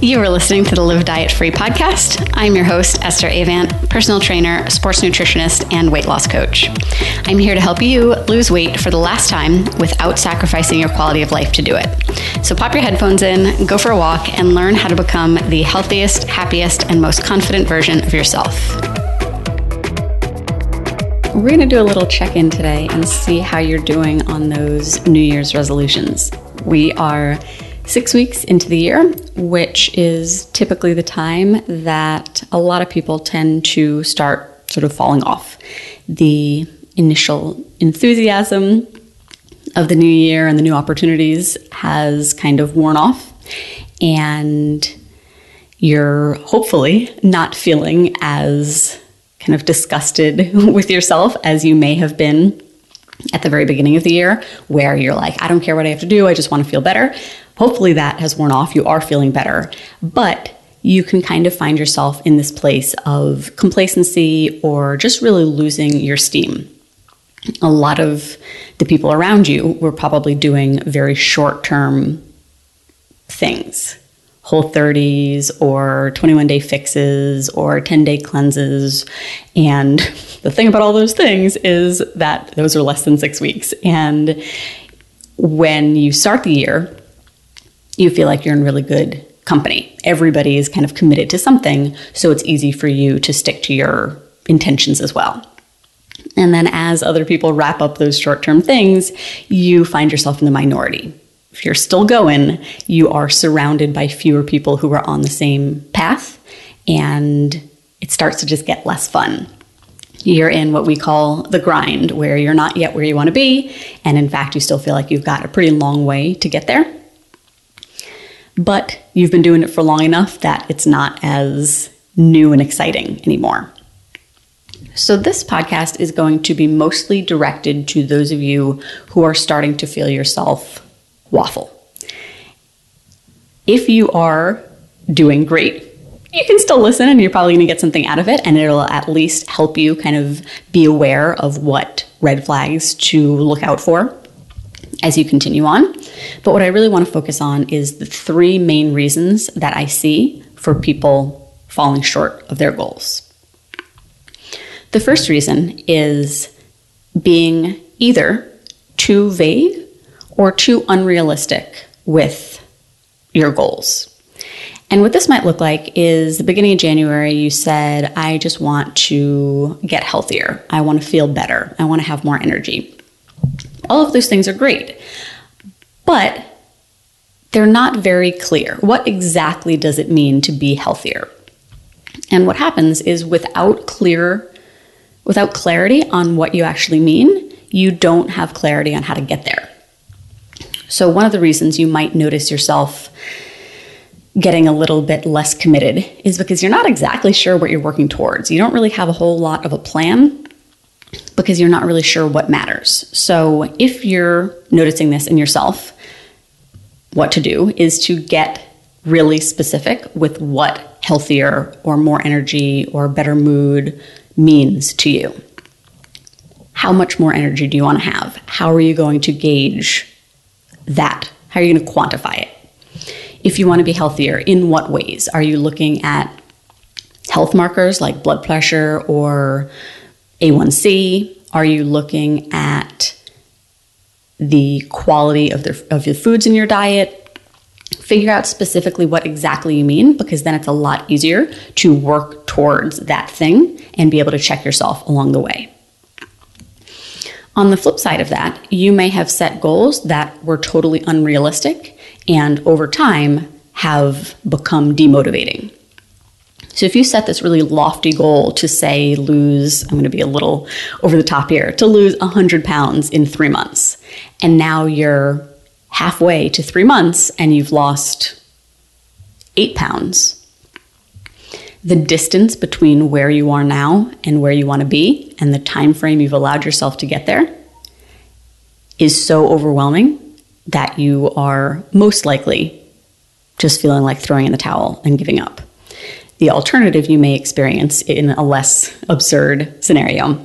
You are listening to the Live Diet Free podcast. I'm your host, Esther Avant, personal trainer, sports nutritionist, and weight loss coach. I'm here to help you lose weight for the last time without sacrificing your quality of life to do it. So pop your headphones in, go for a walk, and learn how to become the healthiest, happiest, and most confident version of yourself. We're going to do a little check in today and see how you're doing on those New Year's resolutions. We are six weeks into the year, which is typically the time that a lot of people tend to start sort of falling off. The initial enthusiasm of the new year and the new opportunities has kind of worn off, and you're hopefully not feeling as kind of disgusted with yourself as you may have been at the very beginning of the year, where you're like, I don't care what I have to do, I just want to feel better. Hopefully that has worn off. You are feeling better. But you can kind of find yourself in this place of complacency or just really losing your steam. A lot of the people around you were probably doing very short term things whole 30s or 21 day fixes or 10 day cleanses. And the thing about all those things is that those are less than six weeks. And when you start the year, you feel like you're in really good company. Everybody is kind of committed to something, so it's easy for you to stick to your intentions as well. And then as other people wrap up those short term things, you find yourself in the minority. If you're still going, you are surrounded by fewer people who are on the same path, and it starts to just get less fun. You're in what we call the grind, where you're not yet where you want to be, and in fact, you still feel like you've got a pretty long way to get there but you've been doing it for long enough that it's not as new and exciting anymore. So, this podcast is going to be mostly directed to those of you who are starting to feel yourself waffle. If you are doing great, you can still listen and you're probably going to get something out of it, and it'll at least help you kind of be aware of what red flags to look out for as you continue on. But what I really want to focus on is the three main reasons that I see for people falling short of their goals. The first reason is being either too vague or too unrealistic with your goals. And what this might look like is the beginning of January, you said, I just want to get healthier. I want to feel better. I want to have more energy. All of those things are great, but they're not very clear. What exactly does it mean to be healthier? And what happens is without clear without clarity on what you actually mean, you don't have clarity on how to get there. So one of the reasons you might notice yourself getting a little bit less committed is because you're not exactly sure what you're working towards. You don't really have a whole lot of a plan because you're not really sure what matters. So, if you're noticing this in yourself, what to do is to get really specific with what healthier or more energy or better mood means to you. How much more energy do you want to have? How are you going to gauge that? How are you going to quantify it? If you want to be healthier, in what ways? Are you looking at health markers like blood pressure or a1C? Are you looking at the quality of, the, of the foods in your diet? Figure out specifically what exactly you mean because then it's a lot easier to work towards that thing and be able to check yourself along the way. On the flip side of that, you may have set goals that were totally unrealistic and over time have become demotivating. So if you set this really lofty goal to say lose, I'm going to be a little over the top here, to lose 100 pounds in three months, and now you're halfway to three months and you've lost eight pounds, the distance between where you are now and where you want to be and the time frame you've allowed yourself to get there is so overwhelming that you are most likely just feeling like throwing in the towel and giving up the alternative you may experience in a less absurd scenario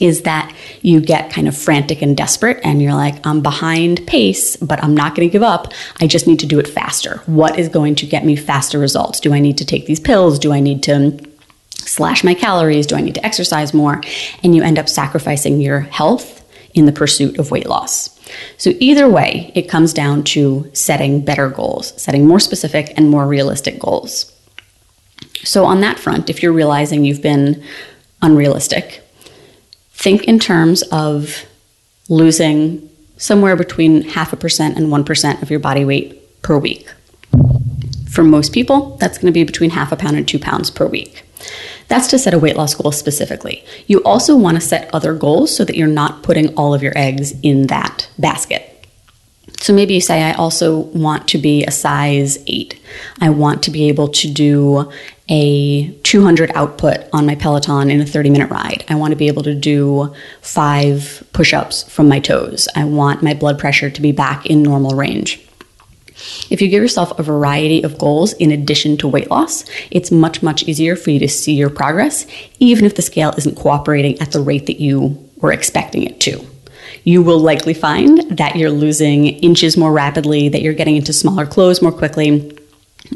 is that you get kind of frantic and desperate and you're like, I'm behind pace, but I'm not going to give up. I just need to do it faster. What is going to get me faster results? Do I need to take these pills? Do I need to slash my calories? Do I need to exercise more? And you end up sacrificing your health in the pursuit of weight loss. So, either way, it comes down to setting better goals, setting more specific and more realistic goals. So, on that front, if you're realizing you've been unrealistic, think in terms of losing somewhere between half a percent and 1% of your body weight per week. For most people, that's going to be between half a pound and two pounds per week. That's to set a weight loss goal specifically. You also want to set other goals so that you're not putting all of your eggs in that basket. So maybe you say, I also want to be a size eight. I want to be able to do a 200 output on my Peloton in a 30 minute ride. I want to be able to do five push ups from my toes. I want my blood pressure to be back in normal range. If you give yourself a variety of goals in addition to weight loss, it's much, much easier for you to see your progress, even if the scale isn't cooperating at the rate that you were expecting it to. You will likely find that you're losing inches more rapidly, that you're getting into smaller clothes more quickly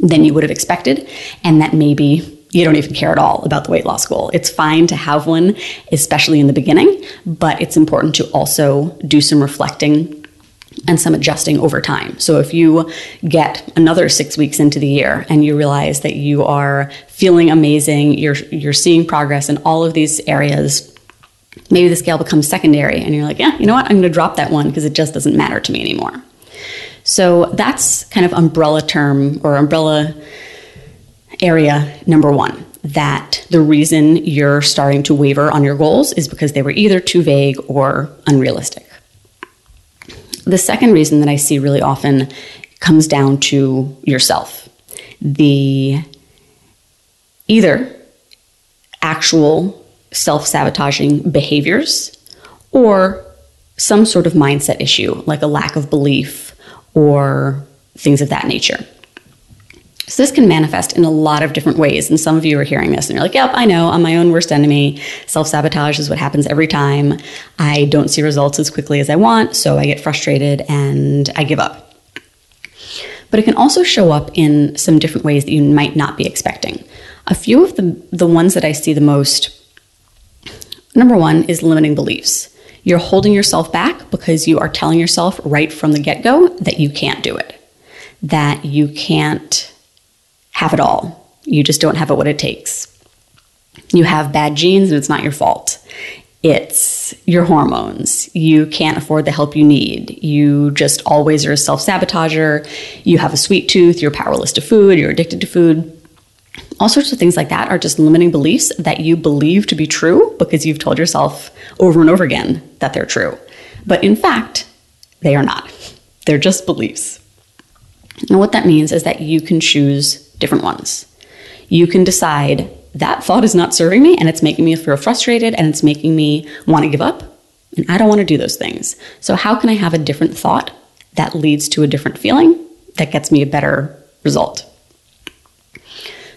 than you would have expected, and that maybe you don't even care at all about the weight loss goal. It's fine to have one, especially in the beginning, but it's important to also do some reflecting and some adjusting over time. So if you get another 6 weeks into the year and you realize that you are feeling amazing, you're you're seeing progress in all of these areas, maybe the scale becomes secondary and you're like, "Yeah, you know what? I'm going to drop that one because it just doesn't matter to me anymore." So that's kind of umbrella term or umbrella area number 1 that the reason you're starting to waver on your goals is because they were either too vague or unrealistic. The second reason that I see really often comes down to yourself. The either actual self sabotaging behaviors or some sort of mindset issue, like a lack of belief or things of that nature. So this can manifest in a lot of different ways. And some of you are hearing this and you're like, yep, I know, I'm my own worst enemy. Self sabotage is what happens every time. I don't see results as quickly as I want, so I get frustrated and I give up. But it can also show up in some different ways that you might not be expecting. A few of the, the ones that I see the most number one is limiting beliefs. You're holding yourself back because you are telling yourself right from the get go that you can't do it, that you can't have it all. You just don't have it what it takes. You have bad genes and it's not your fault. It's your hormones. You can't afford the help you need. You just always are a self sabotager. You have a sweet tooth. You're powerless to food. You're addicted to food. All sorts of things like that are just limiting beliefs that you believe to be true because you've told yourself over and over again that they're true. But in fact, they are not. They're just beliefs. And what that means is that you can choose different ones. You can decide that thought is not serving me and it's making me feel frustrated and it's making me want to give up. And I don't want to do those things. So, how can I have a different thought that leads to a different feeling that gets me a better result?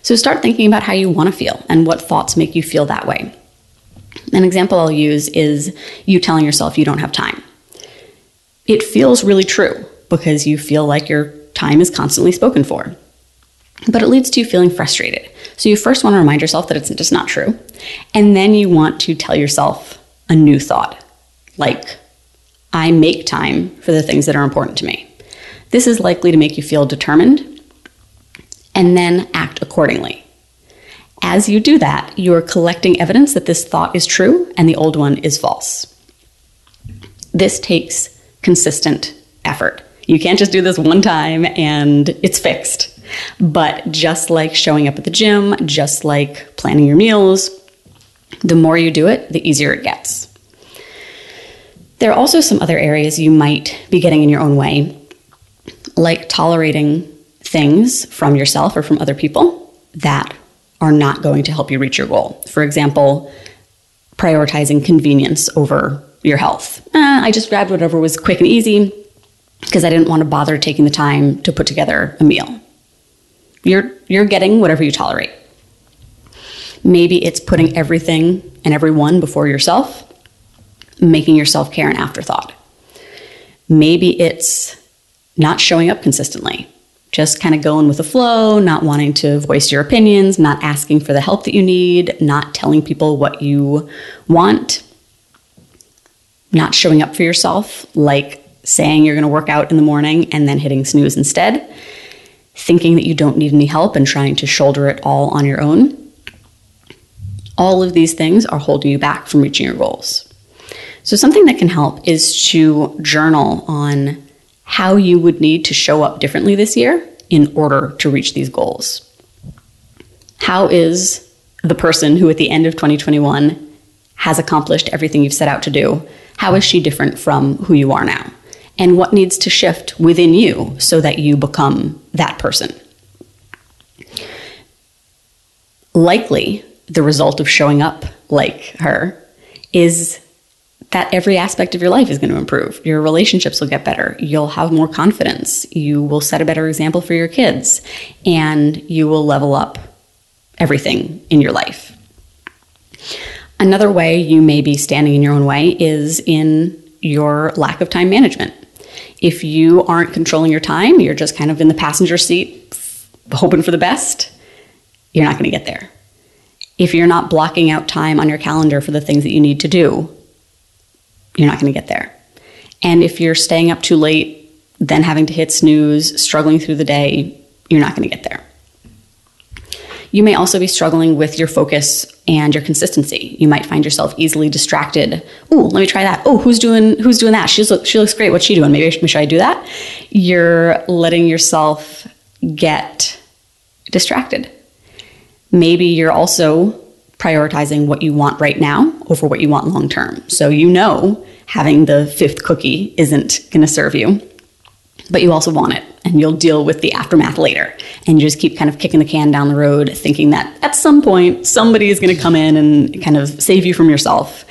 So, start thinking about how you want to feel and what thoughts make you feel that way. An example I'll use is you telling yourself you don't have time. It feels really true because you feel like your time is constantly spoken for but it leads to you feeling frustrated. So you first want to remind yourself that it's just not true. And then you want to tell yourself a new thought, like, I make time for the things that are important to me. This is likely to make you feel determined and then act accordingly. As you do that, you're collecting evidence that this thought is true and the old one is false. This takes consistent effort. You can't just do this one time and it's fixed. But just like showing up at the gym, just like planning your meals, the more you do it, the easier it gets. There are also some other areas you might be getting in your own way, like tolerating things from yourself or from other people that are not going to help you reach your goal. For example, prioritizing convenience over your health. Eh, I just grabbed whatever was quick and easy because I didn't want to bother taking the time to put together a meal. You're you're getting whatever you tolerate. Maybe it's putting everything and everyone before yourself. making your self care an afterthought. Maybe it's not showing up consistently, just kind of going with the flow, not wanting to voice your opinions, not asking for the help that you need, not telling people what you want, not showing up for yourself, like saying you're going to work out in the morning and then hitting snooze instead, thinking that you don't need any help and trying to shoulder it all on your own. All of these things are holding you back from reaching your goals. So, something that can help is to journal on how you would need to show up differently this year in order to reach these goals. How is the person who at the end of 2021 has accomplished everything you've set out to do? How is she different from who you are now? And what needs to shift within you so that you become that person? Likely, the result of showing up like her is that every aspect of your life is going to improve. Your relationships will get better. You'll have more confidence. You will set a better example for your kids, and you will level up everything in your life. Another way you may be standing in your own way is in your lack of time management. If you aren't controlling your time, you're just kind of in the passenger seat, hoping for the best, you're not going to get there. If you're not blocking out time on your calendar for the things that you need to do, you're not going to get there. And if you're staying up too late, then having to hit snooze, struggling through the day, you're not going to get there. You may also be struggling with your focus and your consistency. You might find yourself easily distracted. Oh, let me try that. Oh, who's doing who's doing that? She's she looks great. What's she doing? Maybe should I do that? You're letting yourself get distracted. Maybe you're also prioritizing what you want right now over what you want long term. So you know having the fifth cookie isn't going to serve you, but you also want it and you'll deal with the aftermath later. And you just keep kind of kicking the can down the road, thinking that at some point somebody is going to come in and kind of save you from yourself.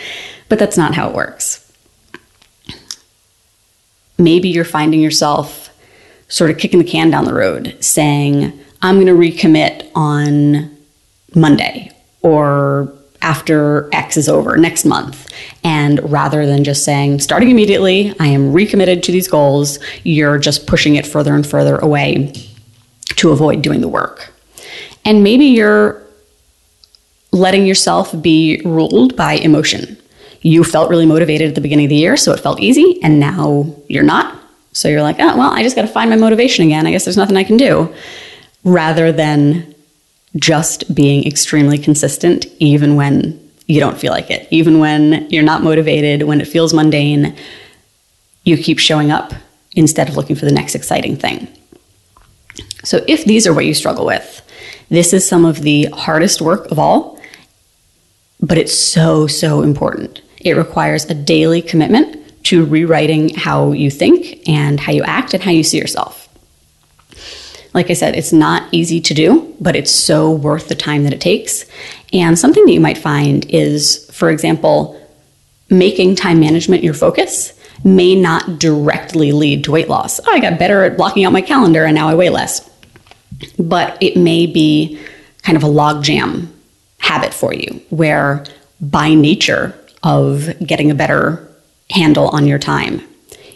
But that's not how it works. Maybe you're finding yourself sort of kicking the can down the road, saying, I'm going to recommit on Monday or after X is over next month. And rather than just saying, starting immediately, I am recommitted to these goals, you're just pushing it further and further away to avoid doing the work. And maybe you're letting yourself be ruled by emotion. You felt really motivated at the beginning of the year, so it felt easy, and now you're not. So you're like, oh, well, I just got to find my motivation again. I guess there's nothing I can do. Rather than just being extremely consistent, even when you don't feel like it, even when you're not motivated, when it feels mundane, you keep showing up instead of looking for the next exciting thing. So, if these are what you struggle with, this is some of the hardest work of all, but it's so, so important. It requires a daily commitment to rewriting how you think and how you act and how you see yourself. Like I said, it's not easy to do, but it's so worth the time that it takes. And something that you might find is, for example, making time management your focus may not directly lead to weight loss. Oh, I got better at blocking out my calendar and now I weigh less. But it may be kind of a logjam habit for you where by nature of getting a better handle on your time,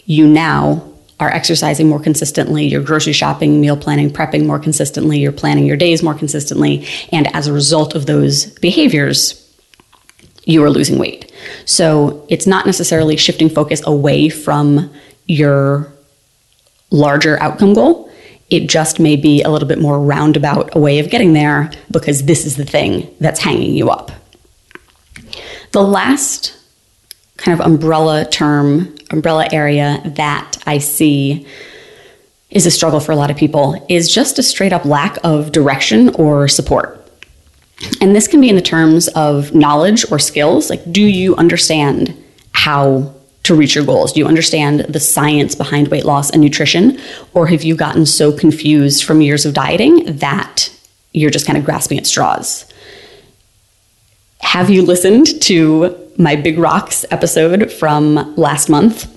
you now are exercising more consistently, you're grocery shopping, meal planning, prepping more consistently, you're planning your days more consistently. And as a result of those behaviors, you are losing weight. So it's not necessarily shifting focus away from your larger outcome goal. It just may be a little bit more roundabout a way of getting there because this is the thing that's hanging you up. The last kind of umbrella term, umbrella area that I see is a struggle for a lot of people is just a straight up lack of direction or support. And this can be in the terms of knowledge or skills. Like, do you understand how to reach your goals? Do you understand the science behind weight loss and nutrition? Or have you gotten so confused from years of dieting that you're just kind of grasping at straws? Have you listened to my Big Rocks episode from last month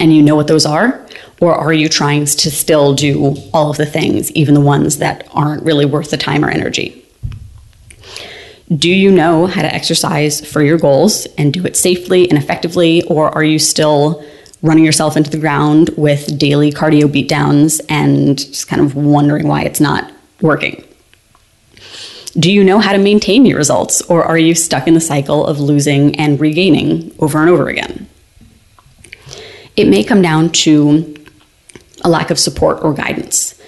and you know what those are? Or are you trying to still do all of the things, even the ones that aren't really worth the time or energy? Do you know how to exercise for your goals and do it safely and effectively, or are you still running yourself into the ground with daily cardio beatdowns and just kind of wondering why it's not working? Do you know how to maintain your results, or are you stuck in the cycle of losing and regaining over and over again? It may come down to a lack of support or guidance.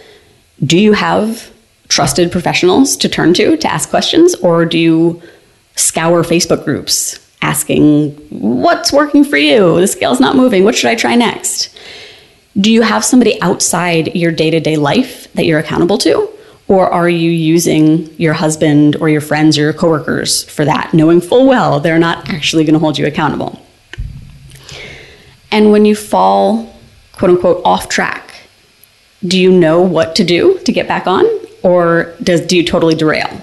Do you have trusted professionals to turn to to ask questions, or do you scour Facebook groups asking, What's working for you? The scale's not moving. What should I try next? Do you have somebody outside your day to day life that you're accountable to? Or are you using your husband or your friends or your coworkers for that, knowing full well they're not actually going to hold you accountable? And when you fall, quote unquote, off track, do you know what to do to get back on? or does do you totally derail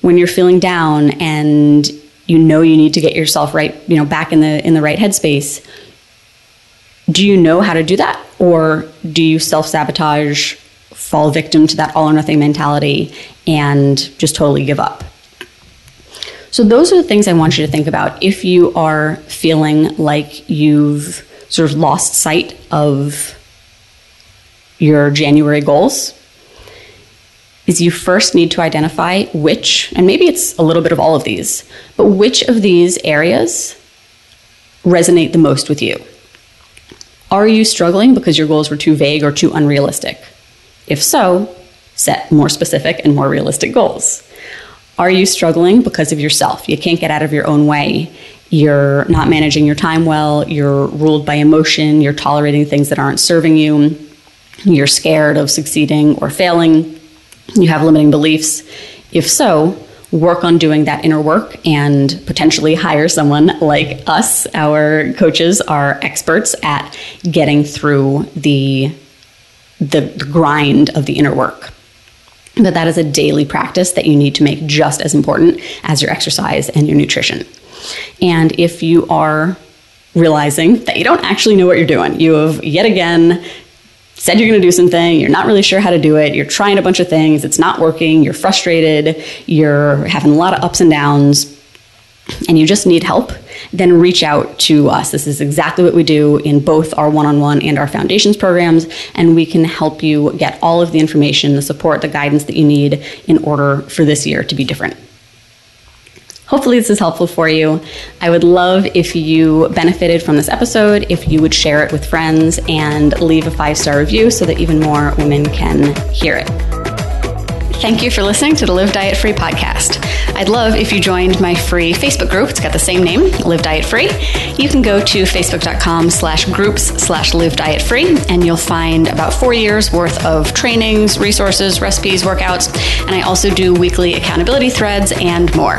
when you're feeling down and you know you need to get yourself right you know back in the in the right headspace do you know how to do that or do you self-sabotage fall victim to that all or nothing mentality and just totally give up so those are the things i want you to think about if you are feeling like you've sort of lost sight of your january goals is you first need to identify which, and maybe it's a little bit of all of these, but which of these areas resonate the most with you. Are you struggling because your goals were too vague or too unrealistic? If so, set more specific and more realistic goals. Are you struggling because of yourself? You can't get out of your own way. You're not managing your time well. You're ruled by emotion. You're tolerating things that aren't serving you. You're scared of succeeding or failing you have limiting beliefs. If so, work on doing that inner work and potentially hire someone like us. Our coaches are experts at getting through the, the, grind of the inner work. But that is a daily practice that you need to make just as important as your exercise and your nutrition. And if you are realizing that you don't actually know what you're doing, you have yet again said you're going to do something, you're not really sure how to do it, you're trying a bunch of things, it's not working, you're frustrated, you're having a lot of ups and downs, and you just need help, then reach out to us. This is exactly what we do in both our one on one and our foundations programs, and we can help you get all of the information, the support, the guidance that you need in order for this year to be different. Hopefully, this is helpful for you. I would love if you benefited from this episode, if you would share it with friends and leave a five star review so that even more women can hear it. Thank you for listening to the Live Diet Free podcast. I'd love if you joined my free Facebook group. It's got the same name, Live Diet Free. You can go to facebook.com slash groups slash live diet free, and you'll find about four years worth of trainings, resources, recipes, workouts, and I also do weekly accountability threads and more.